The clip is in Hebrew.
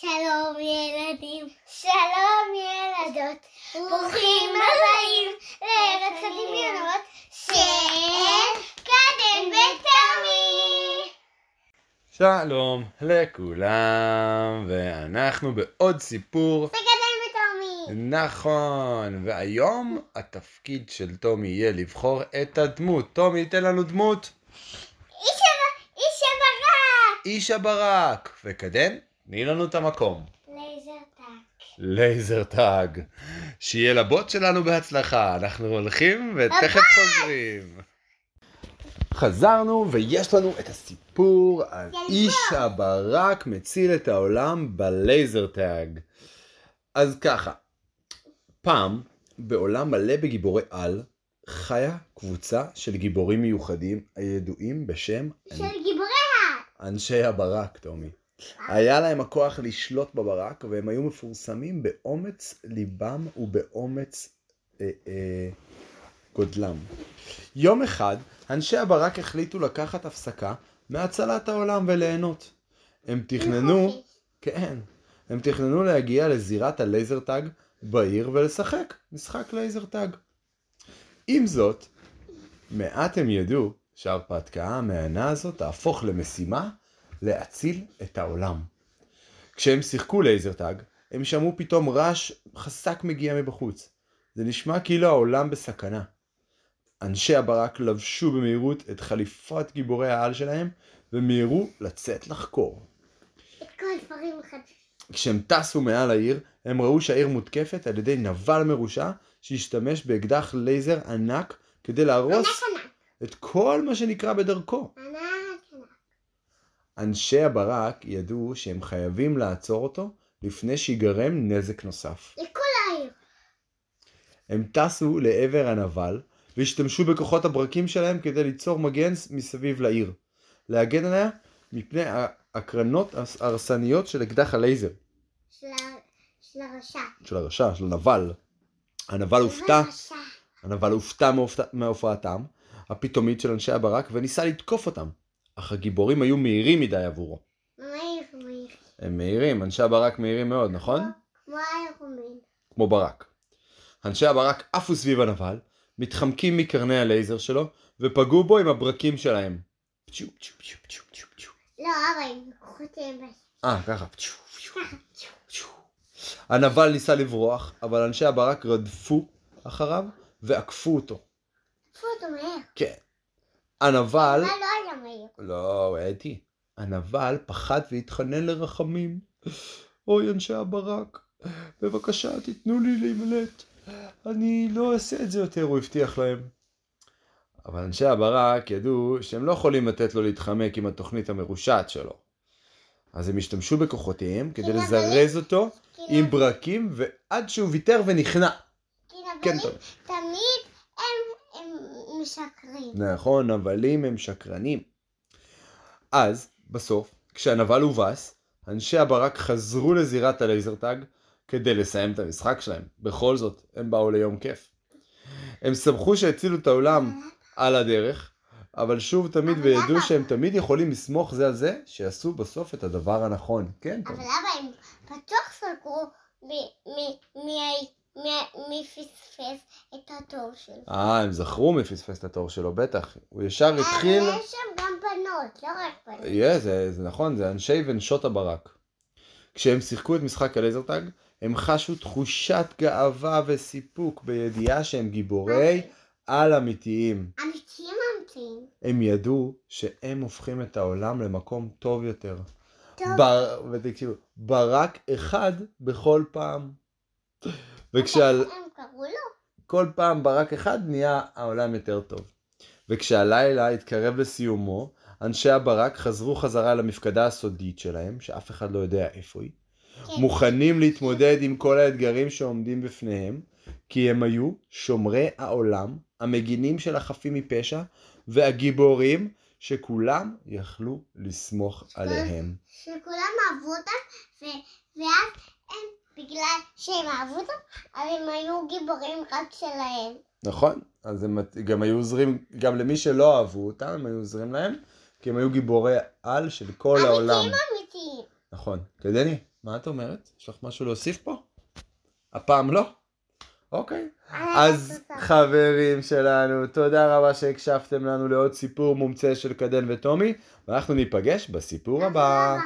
שלום ילדים, שלום ילדות, ברוכים הבאים לארץ הדמיונות של קדם ותמי. שלום לכולם, ואנחנו בעוד סיפור. נכון, והיום התפקיד של טומי יהיה לבחור את הדמות. טומי, תן לנו דמות. איש הב- איש הברק. איש הברק. וקדן, תני לנו את המקום. laser tag. laser tag. שיהיה לבוט שלנו בהצלחה. אנחנו הולכים ותכף חוזרים. חזרנו ויש לנו את הסיפור על. איש הברק מציל את העולם ב laser tag. אז ככה, פעם בעולם מלא בגיבורי על חיה קבוצה של גיבורים מיוחדים הידועים בשם של גיבורי אנשי הברק, טומי. היה להם הכוח לשלוט בברק, והם היו מפורסמים באומץ ליבם ובאומץ אה, אה, גודלם. יום אחד, אנשי הברק החליטו לקחת הפסקה מהצלת העולם וליהנות. הם תכננו. כן, הם תכננו להגיע לזירת הלייזר טאג בעיר ולשחק משחק laser tag. עם זאת, מעט הם ידעו שההרפתקה המהנה הזאת תהפוך למשימה להציל את העולם. כשהם שיחקו laser tag, הם שמעו פתאום רעש חזק מגיע מבחוץ. זה נשמע כאילו העולם בסכנה. אנשי הברק לבשו במהירות את חליפת גיבורי העל שלהם, ומיהרו לצאת לחקור. את כל הדברים החדשים. כשהם טסו מעל העיר, הם ראו שהעיר מותקפת על ידי נבל מרושע שהשתמש באקדח לייזר ענק כדי להרוס ענק ענק. את כל מה שנקרא בדרכו. ענק. אנשי הברק ידעו שהם חייבים לעצור אותו לפני שיגרם נזק נוסף. לכל העיר. הם טסו לעבר הנבל והשתמשו בכוחות הברקים שלהם כדי ליצור מגן מסביב לעיר. להגן עליה מפני הקרנות ההרסניות של אקדח הלייזר. של של הרשע. של הרשע, של הנבל. הנבל הופתע. הנבל הופתע מהופעתם הפתאומית של אנשי הברק וניסה לתקוף אותם. אך הגיבורים היו מהירים מדי עבורו. מהיר מהיר. הם מהירים, אנשי הברק מהירים מאוד, נכון? כמו ברק. אנשי הברק עפו סביב הנבל, מתחמקים מקרני הלייזר שלו, ופגעו בו עם הברקים שלהם. פצ'ו, פצ'ו, פצ'ו, פצ'ו, פצ'ו, פצ'ו. לא, אבא, הם בש. אה, ככה. פצ'ו, פצ'ו, פצ'ו. הנבל ניסה לברוח, אבל אנשי הברק רדפו אחריו ועקפו אותו. תפו אותו מהר. כן. הנבל... אבל לא מהיר. לא, איתי. הנבל פחד והתחנן לרחמים. אוי, אנשי הברק, בבקשה, תיתנו לי להימלט. אני לא אעשה את זה יותר, הוא הבטיח להם. אבל אנשי הברק ידעו שהם לא יכולים לתת לו להתחמק עם התוכנית המרושעת שלו. אז הם השתמשו בכוחותיהם כדי לזרז אותו עם ברקים ועד שהוא ויתר ונכנע. כן, טוב. תמיד הם הם משקרים. נכון, נבלים הם שקרנים. אז, בסוף, כשהנבל הובס, אנשי הברק חזרו לזירת ה laser tag כדי לסיים את המשחק שלהם. בכל זאת, הם באו ליום כיף. הם שמחו שהצילו את העולם על הדרך, אבל שוב תמיד אבל וידעו למה? שהם תמיד יכולים לסמוך זה על זה, שיעשו בסוף את הדבר הנכון. כן, טוב. אבל אבא, הם בטוח סגרו מי- פספס את התור שלו. אה, הם זכרו מי פספס את התור שלו, בטח. הוא ישר התחיל... אבל יש שם בנות, לא רק בנות. יהיה, זה, זה נכון, זה אנשי ונשות הברק. כשהם שיחקו את משחק הלייזרטאג, הם חשו תחושת גאווה וסיפוק בידיעה שהם גיבורי על אמיתיים. אמיתיים אמיתיים. הם ידעו שהם הופכים את העולם למקום טוב יותר. טוב. בר... ותקשיבו, ברק אחד בכל פעם. וכשעל... הם קראו לו? כל פעם ברק אחד נהיה העולם יותר טוב. וכשהלילה התקרב לסיומו, אנשי הברק חזרו חזרה למפקדה הסודית שלהם, שאף אחד לא יודע איפה היא, כן. מוכנים להתמודד עם כל האתגרים שעומדים בפניהם, כי הם היו שומרי העולם, המגינים של החפים מפשע, והגיבורים שכולם יכלו לסמוך עליהם. שכולם אהבו אותם, ו- ואז הם, בגלל שהם אהבו אותם, אז הם היו גיבורים רק שלהם. נכון? אז הם גם היו עוזרים, גם למי שלא אהבו אותם, הם היו עוזרים להם, כי הם היו גיבורי על של כל העולם. אמיתיים אמיתיים. נכון. קדני, מה את אומרת? יש לך משהו להוסיף פה? הפעם לא? אוקיי. אז חברים שלנו, תודה רבה שהקשבתם לנו לעוד סיפור מומצא של קדן וטומי, ואנחנו ניפגש בסיפור הבא.